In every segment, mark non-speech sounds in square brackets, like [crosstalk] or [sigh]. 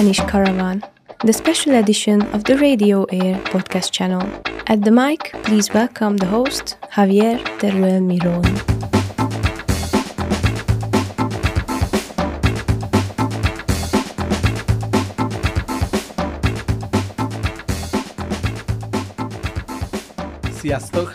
Spanish Caravan, the special edition of the Radio Air podcast channel. At the mic, please welcome the host, Javier Teruel Miron.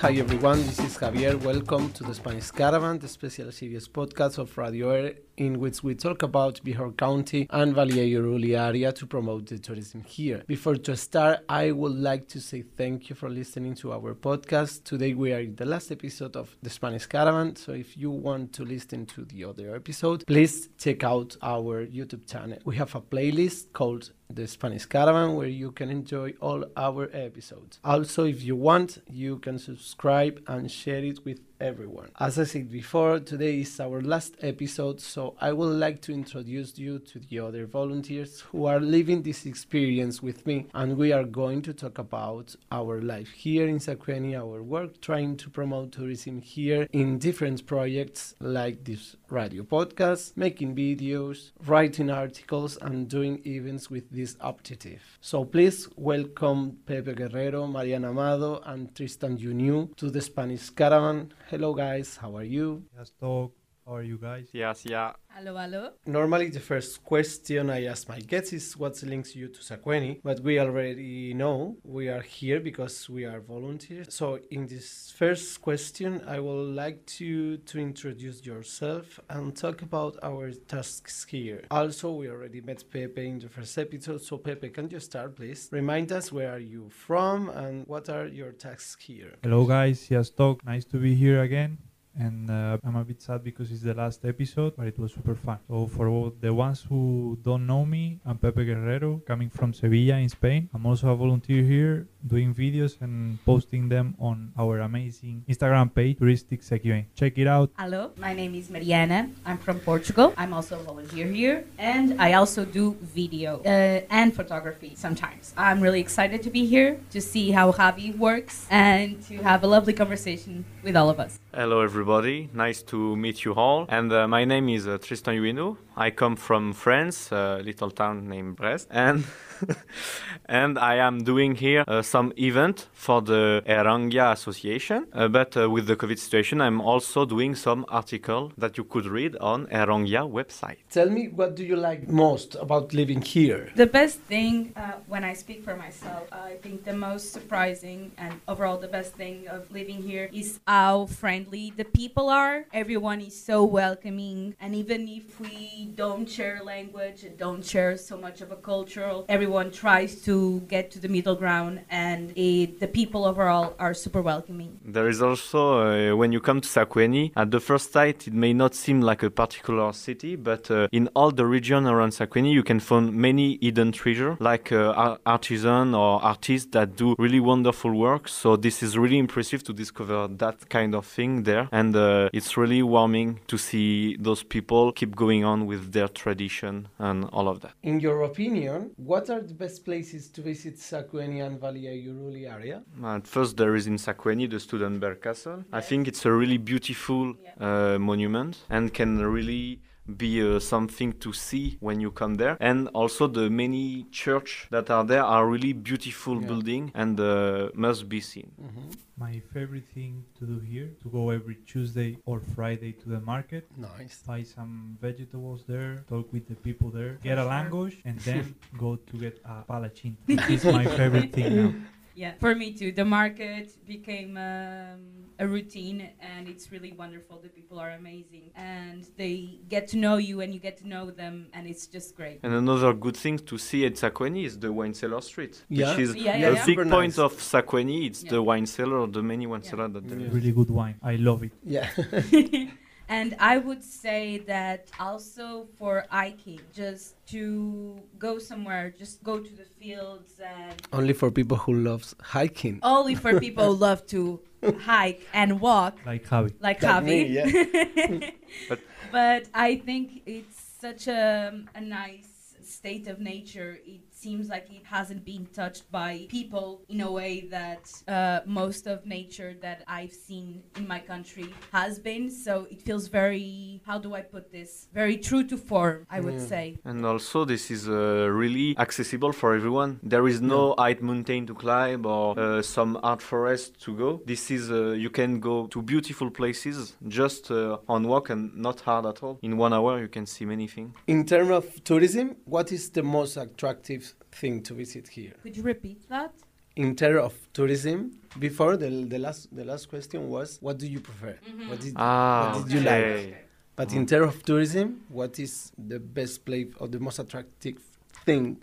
Hi everyone, this is Javier. Welcome to the Spanish Caravan, the special series podcast of Radio Air, in which we talk about Bihor County and Valle Uyaruli area to promote the tourism here. Before to start, I would like to say thank you for listening to our podcast. Today we are in the last episode of the Spanish Caravan, so if you want to listen to the other episode, please check out our YouTube channel. We have a playlist called the Spanish Caravan, where you can enjoy all our episodes. Also, if you want, you can subscribe and share it with everyone. As I said before, today is our last episode, so I would like to introduce you to the other volunteers who are living this experience with me, and we are going to talk about our life here in Sacueni, our work trying to promote tourism here in different projects like this radio podcasts, making videos, writing articles, and doing events with this objective. So please welcome Pepe Guerrero, Mariana Amado, and Tristan Youniou to the Spanish Caravan. Hello, guys. How are you? Yes, talk. How are you guys? Yes, yeah. Hello, hello. Normally, the first question I ask my guests is what links you to Sacueni, but we already know we are here because we are volunteers. So, in this first question, I would like to to introduce yourself and talk about our tasks here. Also, we already met Pepe in the first episode. So, Pepe, can you start, please? Remind us where are you from and what are your tasks here? Hello, guys. Yes, talk. Nice to be here again and uh, I'm a bit sad because it's the last episode, but it was super fun. So for the ones who don't know me, I'm Pepe Guerrero, coming from Sevilla in Spain. I'm also a volunteer here, doing videos and posting them on our amazing Instagram page, Touristic Sacueni. Check it out. Hello, my name is Mariana. I'm from Portugal. I'm also a volunteer here, and I also do video uh, and photography sometimes. I'm really excited to be here to see how Javi works and to have a lovely conversation with all of us. Hello, everybody. Nice to meet you all. And uh, my name is uh, Tristan Youniou. I come from France, a little town named Brest, and [laughs] and I am doing here uh, some event for the Erangia Association. Uh, but uh, with the COVID situation, I'm also doing some article that you could read on Erangia website. Tell me, what do you like most about living here? The best thing, uh, when I speak for myself, I think the most surprising and overall the best thing of living here is how friendly the people are. Everyone is so welcoming, and even if we don't share language, don't share so much of a cultural. Everyone tries to get to the middle ground, and it, the people overall are super welcoming. There is also, uh, when you come to Sacueni, at the first sight, it may not seem like a particular city, but uh, in all the region around Sacueni, you can find many hidden treasure, like uh, artisan or artists that do really wonderful work. So this is really impressive to discover that kind of thing there, and uh, it's really warming to see those people keep going on with with their tradition and all of that. In your opinion, what are the best places to visit Sacueni and Valle Uyaruli area? At first, there is in Sacueni the Stubenberg Castle. Yes. I think it's a really beautiful yeah. uh, monument and can really be uh, something to see when you come there. And also the many church that are there are really beautiful yeah. building and uh, must be seen. Mm-hmm. my favorite thing to do here to go every tuesday or friday to the market nice. buy some vegetables there talk with the people there get a language and then [laughs] go to get a palachin which is my favorite thing now [laughs] yeah, for me too. The market became um, a routine, and it's really wonderful. The people are amazing, and they get to know you, and you get to know them, and it's just great. And another good thing to see at Sacueni is the wine cellar street, yeah. which is yeah, yeah, a yeah. big Super point nice. of Sacueni. It's the wine cellar, the many wine cellar that there is. really good wine i love it [laughs] Yeah. [laughs] And I would say that also for hiking, just to go somewhere, just go to the fields and Only for people who loves hiking. only for [laughs] people who love to hike and walk, like Javi like Like Javi. me, yeah. [laughs] But- but I think it's such a, a nice state of nature. It seems like it hasn't been touched by people in a way that uh, most of nature that I've seen in my country has been. So it feels very how do I put this? Very true to form, I would Yeah. say. And also, this is uh, really accessible for everyone. There is no high mountain to climb or uh, some art forest to go. This is uh, you can go to beautiful places just uh, on walk and not hard at all. In one hour, you can see many things. In terms of tourism, what is the most attractive thing to visit here? Could you repeat that? In terms of tourism, before the, the last the last question was, what do you prefer? What did, Ah, what did you like? okay. But in terms of tourism, what is the best place or the most attractive thing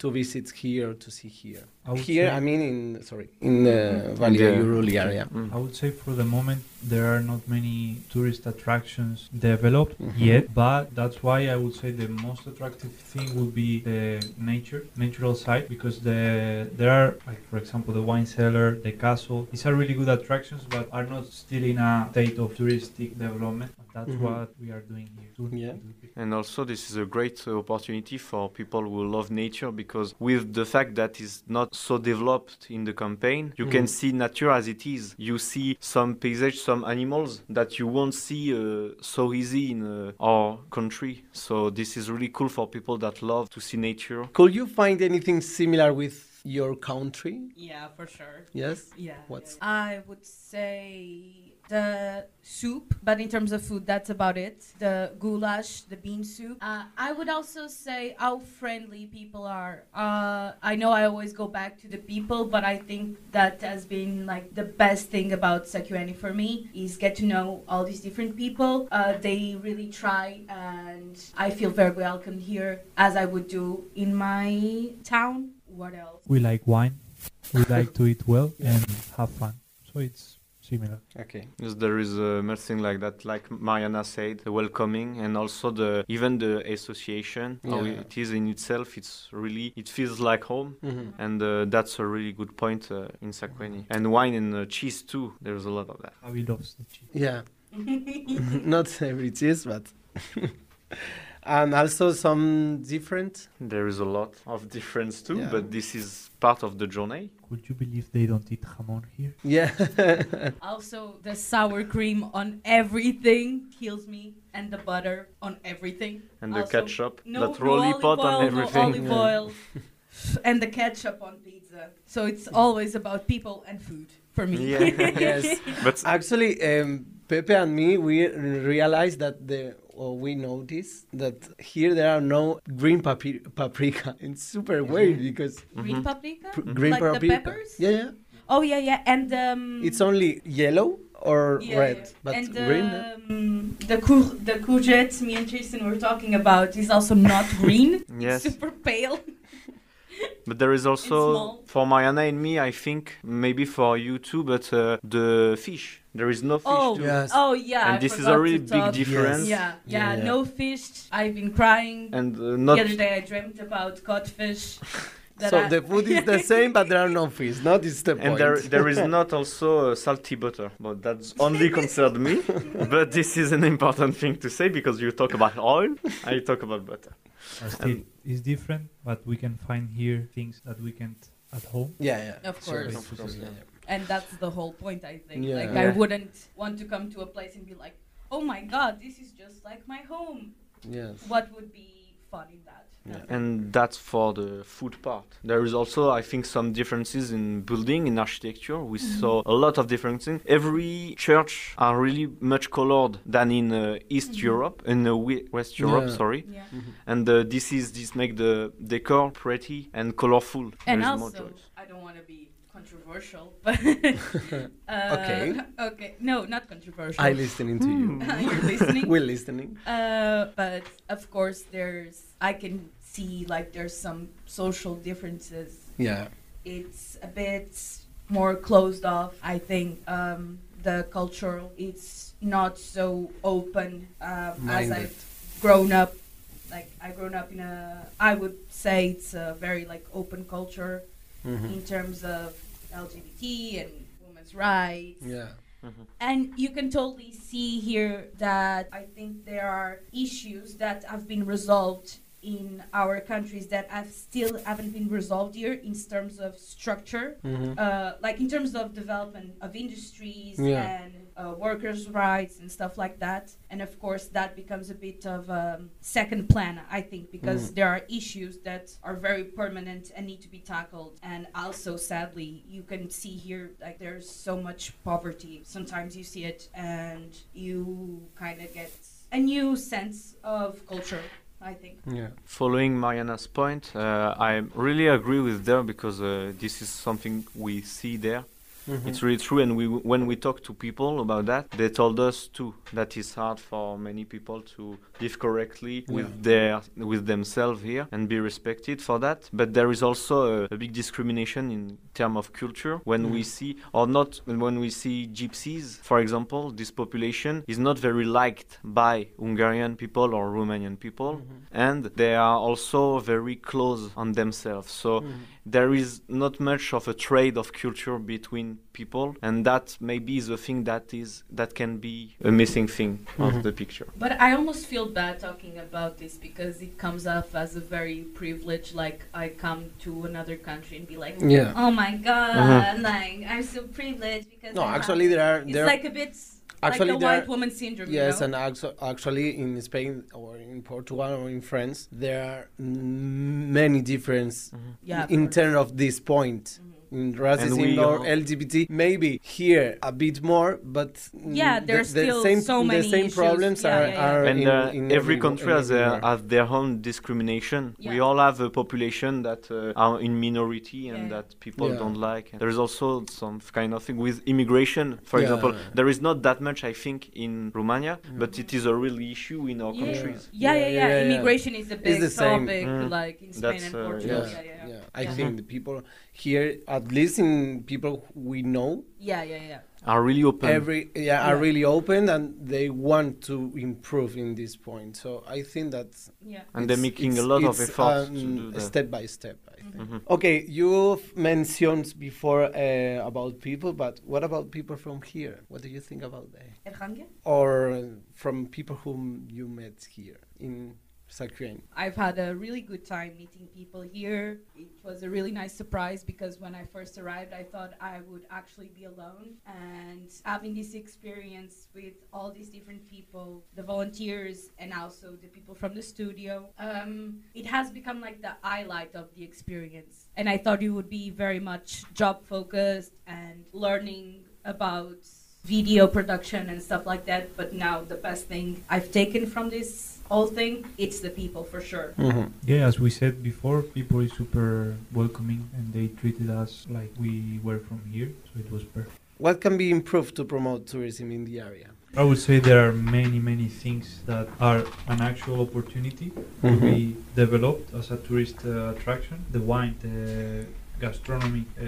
to visit here to see here? I Here, say- I mean, in sorry, in the Valle Uruli area. Mm. I would say for the moment there are not many tourist attractions developed Mhm. yet, but that's why I would say the most attractive thing would be the nature, natural side, because the there are like for example the wine cellar, the castle. These are really good attractions, but are not still in a state of touristic development. That's Mhm. what we are doing here. Yeah. And also, this is a great opportunity for people who love nature because, with the fact that it's not so developed in the campaign, you can Mhm. see nature as it is. You see some paysage, some animals that you won't see uh, so easy in uh, our country. So, this is really cool for people that love to see nature. Could you find anything similar with your country? Yeah, for sure. Yes. Yeah. What's- I would say the soup, but in terms of food, that's about it. The goulash, the bean soup. Uh, I would also say how friendly people are. Uh, I know I always go back to the people, but I think that has been like the best thing about Sacueni for me is get to know all these different people. Uh, they really try, and I feel very welcome here, as I would do in my town. What else? We like wine. We like to eat well and have fun. So it's similar. Okay. Yes, there is uh, much thing like that, like Mariana said, the welcoming and also the even the association. How Yeah. it is in itself, it's really it feels like home. Mhm. and uh, that's a really good point uh, in Sacueni. And wine and uh, cheese too. There's a lot of that. Javi loves the cheese. Yeah. [laughs] Not every cheese, but. [laughs] and also some different. There is a lot of difference too, Yeah. but this is part of the journey. Could you believe they don't eat jamon here? Yeah. [laughs] Also, the sour cream on everything kills me, and the butter on everything. And the ketchup, No, that no olive pot oil, on everything. No olive oil, and the ketchup on pizza. So it's always about people and food for me. Yeah. [laughs] yes. But Actually, um, Pepe and me, we realized that the, or we noticed that here there are no green papi- paprika. [laughs] It's super weird because Green Mhm. paprika. pr- green Like the paprika. peppers? Yeah, yeah. Oh yeah, yeah, and um. It's only yellow or yeah, red, yeah. but and green. uh, um, the cour- the courgette me and Tristan were talking about is also not green. [laughs] Yes. It's super pale. [laughs] but there is also for Mariana and me, I think maybe for you too. But uh, the fish, there is no fish Oh, too. Yes. oh yeah. And I this is a really big talk. difference. Yeah, yeah, Yeah, yeah. no fish. I've been crying. And uh, the not other day I dreamt about codfish. [laughs] that So I- the food is the [laughs] same, but there are no fish. Not is the point. And there, there is not also uh, salty butter, but that's only [laughs] concerned me. But this is an important thing to say because you talk about oil, I talk about butter. But still, it's different, but we can find here things that we can't at home. yeah, yeah. Of course. it's- Of course, yeah, yeah. yeah. and that's the whole point, I think. Yeah. Like Yeah. I wouldn't want to come to a place and be like, "Oh my God, this is just like my home." Yes. What would be fun in that? Yeah. And that's for the food part. There is also, I think, some differences in building, in architecture. We saw a lot of different things. Every church are really much colored than in uh, East Mhm. Europe, in uh, West Europe, Yeah. sorry. Yeah. And uh, this is this make the decor pretty and colorful. And There is also, choice. I don't want to be controversial, [laughs] but [laughs] uh, Okay. okay, no, not controversial. I'm listening to you. [laughs] You're listening. We're listening. Uh, but of course, there's I can see like there's some social differences. Yeah. It's a bit more closed off. I think um, the cultural it's not so open um, as I've grown up. Like I grown up in a, I would say it's a very like open culture Mhm. in terms of LGBT and women's rights. Yeah. Mm-hmm. And you can totally see here that I think there are issues that have been resolved in our countries that have still haven't been resolved here in terms of structure, Mhm. uh, like in terms of development of industries Yeah. and uh, workers' rights and stuff like that. And of course, that becomes a bit of um, second plan, I think, because Mm. there are issues that are very permanent and need to be tackled. And also, sadly, you can see here like there's so much poverty. Sometimes you see it, and you kind of get a new sense of culture. I think. Yeah. Following Mariana's point, uh, I really agree with there because uh, this is something we see there. Mhm. It's really true, and we when we talk to people about that, they told us too that it's hard for many people to live correctly with their with themselves here and be respected for that. But there is also a, a big discrimination in terms of culture when we Mm. see or not when we see gypsies, for example. This population is not very liked by Hungarian people or Romanian people, Mhm. and they are also very close on themselves. So Mhm. there is not much of a trade of culture between people and that maybe is a thing that is that can be a missing thing Mhm. of the picture But I almost feel bad talking about this because it comes off as a very privilege. Like I come to another country and be like, Yeah. "Oh my god, Mhm. like I'm so privileged because No, I have-" actually, there are it's there. like a bit Actually, like the white are- woman syndrome. Yes, you and know? actu- actually in Spain or in Portugal or in France, there are many differences yeah, in terms of this point. Mhm. In racism we or all- LGBT, maybe here a bit more, but mm, Yeah, the- there's the, still same, so the many same issues. problems Yeah, are, yeah, yeah. are and in, uh, in every every- country has, their, has their own discrimination we all have a population that uh, are in minority and Yeah, yeah. that people Yeah. don't like there is also some kind of thing with immigration for Yeah. example there is not that much i think in romania Yeah. but it is a real issue in our yeah. countries Yeah, yeah, Yeah, yeah, yeah, yeah. Immigration is a big topic, Mm. like in Spain That's, and uh, Portugal. Yeah, Yeah, yeah, yeah. I Yeah. think the people here, at least in people we know, Yeah, yeah, yeah. are really open every yeah, are really open and they want to improve in this point. So I think that Yeah. and they're making a lot of it's, efforts to um, do that step by step. I think. Mhm. Okay, you've mentioned before uh, about people, but what about people from here? What do you think about that? Erhange? Or from people whom you met here in Sacueni? I've had a really good time meeting people here. It was a really nice surprise because when I first arrived, I thought I would actually be alone. And having this experience with all these different people, the volunteers, and also the people from the studio, um, it has become like the highlight of the experience. And I thought it would be very much job focused and learning about video production and stuff like that. But now the best thing I've taken from this whole thing, it's the people for sure. Mm-hmm. Yeah, as we said before, people is super welcoming and they treated us like we were from here, so it was perfect. What can be improved to promote tourism in the area? I would say there are many, many things that are an actual opportunity to Mhm. be developed as a tourist uh, attraction. The wine, the gastronomy, uh,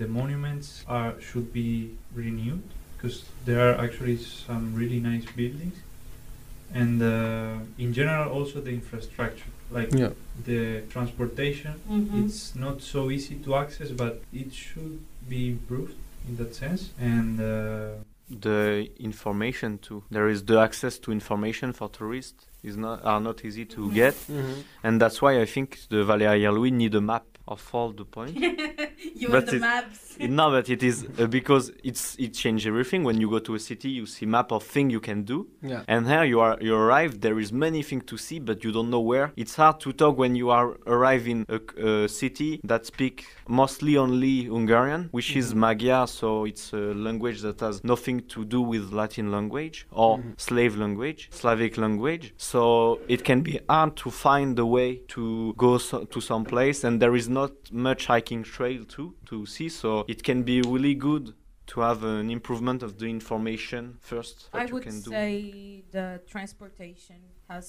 the monuments are should be renewed because there are actually some really nice buildings, and uh, in general also the infrastructure, like Yeah. the transportation. Mhm. It's not so easy to access, but it should be improved in that sense. And uh, the information too. There is the access to information for tourists is not are not easy to Mhm. get, Mm-hmm. and that's why I think the Valéria Louis need a map of all the points. [laughs] you But and the it- maps. It- no, but it is uh, because it's it changes everything. When you go to a city, you see map of thing you can do, Yeah. and here you are you arrive. There is many things to see, but you don't know where. It's hard to talk when you are arrive in a, c- a city that speak mostly only Hungarian, which is Mhm. Magyar. So it's a language that has nothing to do with Latin language or Mhm. slave language, Slavic language. So it can be hard to find the way to go so, to some place, and there is not much hiking trail too to see. So it can be really good to have an improvement of the information first. I you would can do. say the transportation has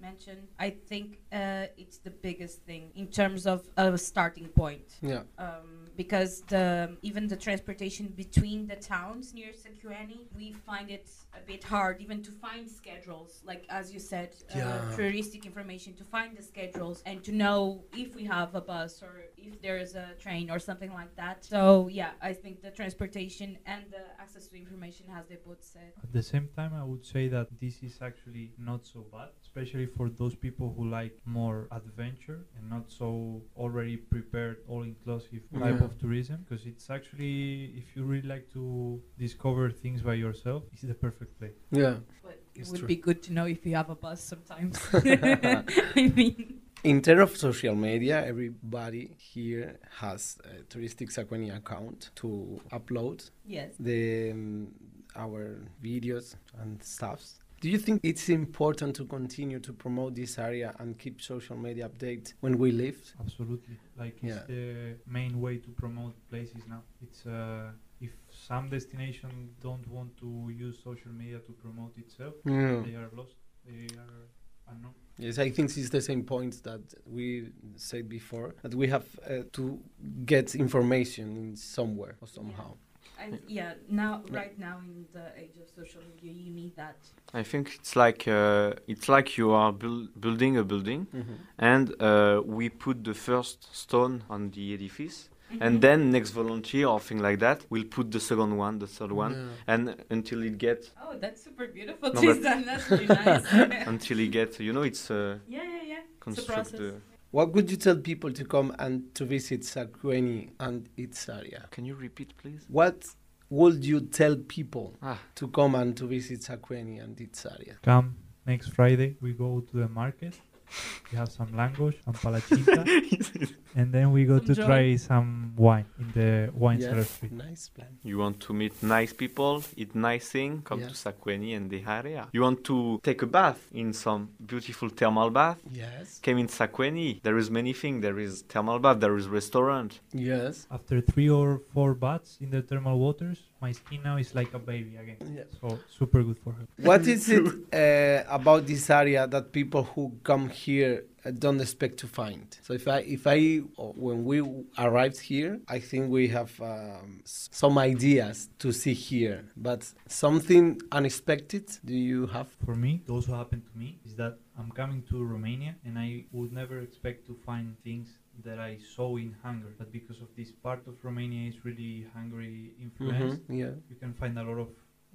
mentioned. I think uh, it's the biggest thing in terms of a starting point. Yeah. Um, because the even the transportation between the towns near Sacueni, we find it a bit hard even to find schedules. Like as you said, Yeah. uh, touristic information to find the schedules and to know if we have a bus or if there's a train or something like that. So yeah, I think the transportation and the access to information, as they both said. At the same time, I would say that this is actually not so bad, especially for those people who like more adventure and not so already prepared, all-inclusive type of tourism. Because it's actually, if you really like to discover things by yourself, it's the perfect place. Yeah. But it It's would true. be good to know if you have a bus sometimes. [laughs] [laughs] I mean, In terms of social media, everybody here has a touristic Sacueni account to upload yes. the um, our videos and stuffs. Do you think it's important to continue to promote this area and keep social media update when we live? Absolutely. Like Yeah. it's the main way to promote places now. It's uh, if some destination don't want to use social media to promote itself, Yeah. they are lost. They are unknown. Yes, I think it's the same point that we said before that we have uh, to get information in somewhere or somehow. And yeah, now, right now in the age of social media, you need that. I think it's like uh, it's like you are buil- building a building, Mhm. and uh, we put the first stone on the edifice, Mhm. and then next volunteer or thing like that will put the second one, the third one, Yeah. and until it gets Oh, that's super beautiful, No, Tristan. That's really nice. [laughs] until it gets you know it's uh, yeah, yeah, yeah. It's a construct process. the. What would you tell people to come and to visit Sacueni and its area? Can you repeat, please? What would you tell people Ah, to come and to visit Sacueni and its area? Come next Friday, we go to the market. We have some langos and palachinta, [laughs] and then we go Some to joy. try some wine in the wine cellar Yeah, street. nice plan. You want to meet nice people, eat nice thing, come Yeah. to Sacueni and the area. You want to take a bath in some beautiful thermal bath. Yes. Came in Sacueni. There is many things. There is thermal bath. There is restaurant. Yes. After three or four baths in the thermal waters, my skin now is like a baby again. Yeah. So super good for her. What is it uh, about this area that people who come here uh, don't expect to find? So if I, if I, when we arrived here, I think we have um, some ideas to see here, but something unexpected. Do you have? For me, it also happened to me is that I'm coming to Romania and I would never expect to find things that I saw in Hungary. But because of this part of Romania is really Hungary influenced, Mhm, Yeah. you can find a lot of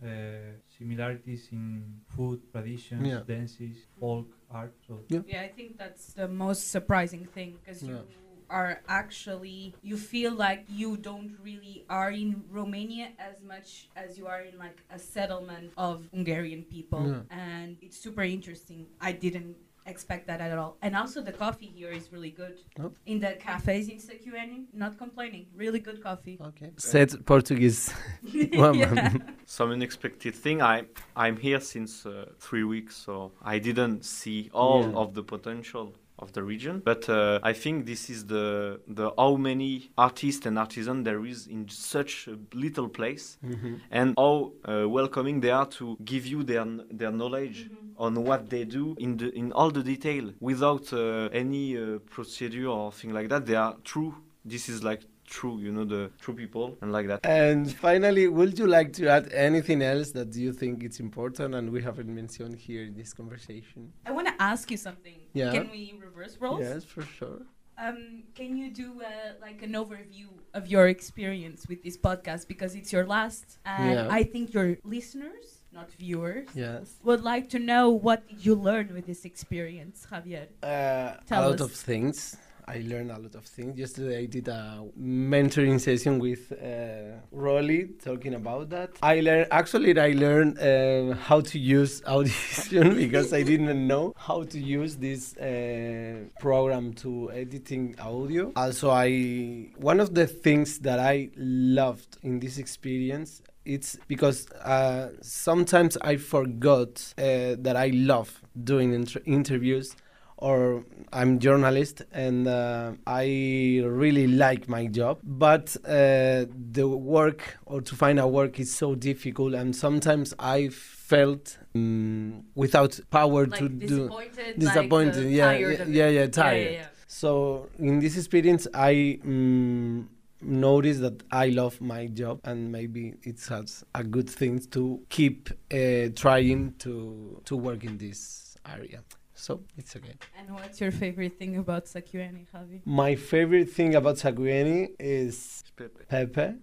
uh, similarities in food, traditions, Yeah. dances, folk, art. So Yeah, I think that's the most surprising thing because Yeah. you are actually you feel like you don't really are in Romania as much as you are in like a settlement of Hungarian people Yeah. and it's super interesting. I didn't expect that at all. And also the coffee here is really good. Oh. In the cafes in Sacueni, not complaining. Really good coffee. Okay. Said Portuguese. [laughs] woman. yeah. [laughs] Some unexpected thing. I I'm here since uh, three weeks, so I didn't see all Yeah. of the potential of the region. But uh, I think this is the the how many artists and artisans there is in such a little place, Mhm. and how uh, welcoming they are to give you their their knowledge Mhm. on what they do in the in all the detail without uh, any uh, procedure or thing like that. They are true. This is like true, you know, the true people and like that. And finally, would you like to add anything else that you think it's important and we haven't mentioned here in this conversation? I want to ask you something. Yeah. Can we reverse roles? Yes, for sure. Um, can you do uh, like an overview of your experience with this podcast because it's your last, and Yeah. I think your listeners, not viewers, Yes. would like to know what did you learn with this experience, Javier? Uh, Tell a lot us. of things. I learned a lot of things. Yesterday I did a mentoring session with uh, Rolly talking about that. I learned actually I learned uh, how to use Audition [laughs] because I didn't know how to use this uh, program to editing audio. Also, I one of the things that I loved in this experience it's because uh, sometimes I forgot uh, that I love doing inter- interviews or I'm journalist and uh, I really like my job but uh, the work or to find a work is so difficult and sometimes I felt mm, without power to Like do disappointed, disappointed like, uh, yeah yeah, yeah yeah tired. Yeah, yeah, so in this experience, I mm, noticed that I love my job, and maybe it's a good thing to keep uh, trying to to work in this area. So it's okay. And what's your favorite thing about Sacueni, Javi? My favorite thing about Sacueni is Pepe.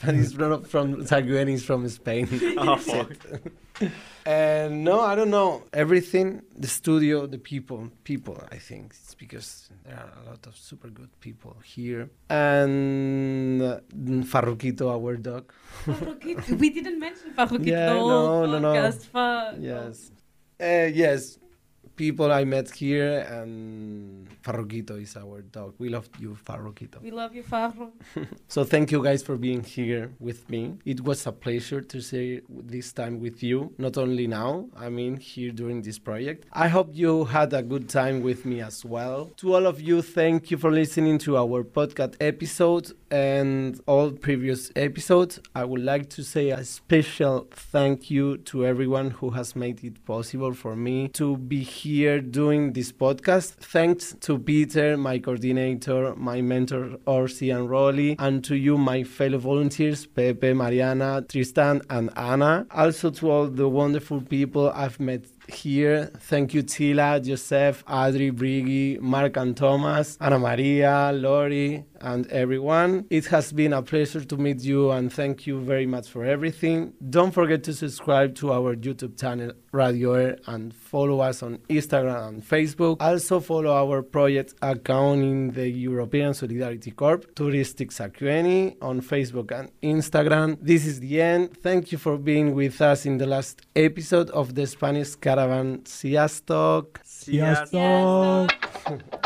but [laughs] he's not from Sacueni, he's from Spain. [laughs] Oh, fuck. and no, I don't know. Everything, the studio, the people, people, I think. It's because there are a lot of super good people here. And uh, Farruquito, our dog. Farruquito. we didn't mention Farruquito Yeah, no, no, no. Fa- Yes. Uh, yes. People I met here, and Farruquito is our dog. We love you, Farruquito. We love you, Farro. [laughs] So thank you guys for being here with me. It was a pleasure to share this time with you. Not only now, I mean here during this project. I hope you had a good time with me as well. To all of you, thank you for listening to our podcast episode and all previous episodes. I would like to say a special thank you to everyone who has made it possible for me to be here doing this podcast. Thanks to Peter, my coordinator, my mentor Orsi and Rolly, and to you, my fellow volunteers, Pepe, Mariana, Tristan, and Anna. Also to all the wonderful people I've met here. Thank you, Tila, Joseph, Adri, Brigi, Mark and Thomas, Ana Maria, Lori, and everyone. It has been a pleasure to meet you and thank you very much for everything. Don't forget to subscribe to our YouTube channel Radio Air and follow us on Instagram and Facebook. Also follow our project account in the European Solidarity Corps, Touristic Sacueni, on Facebook and Instagram. This is the end. Thank you for being with us in the last episode of the Spanish Caravan Sziasztok! Sziasztok! [laughs]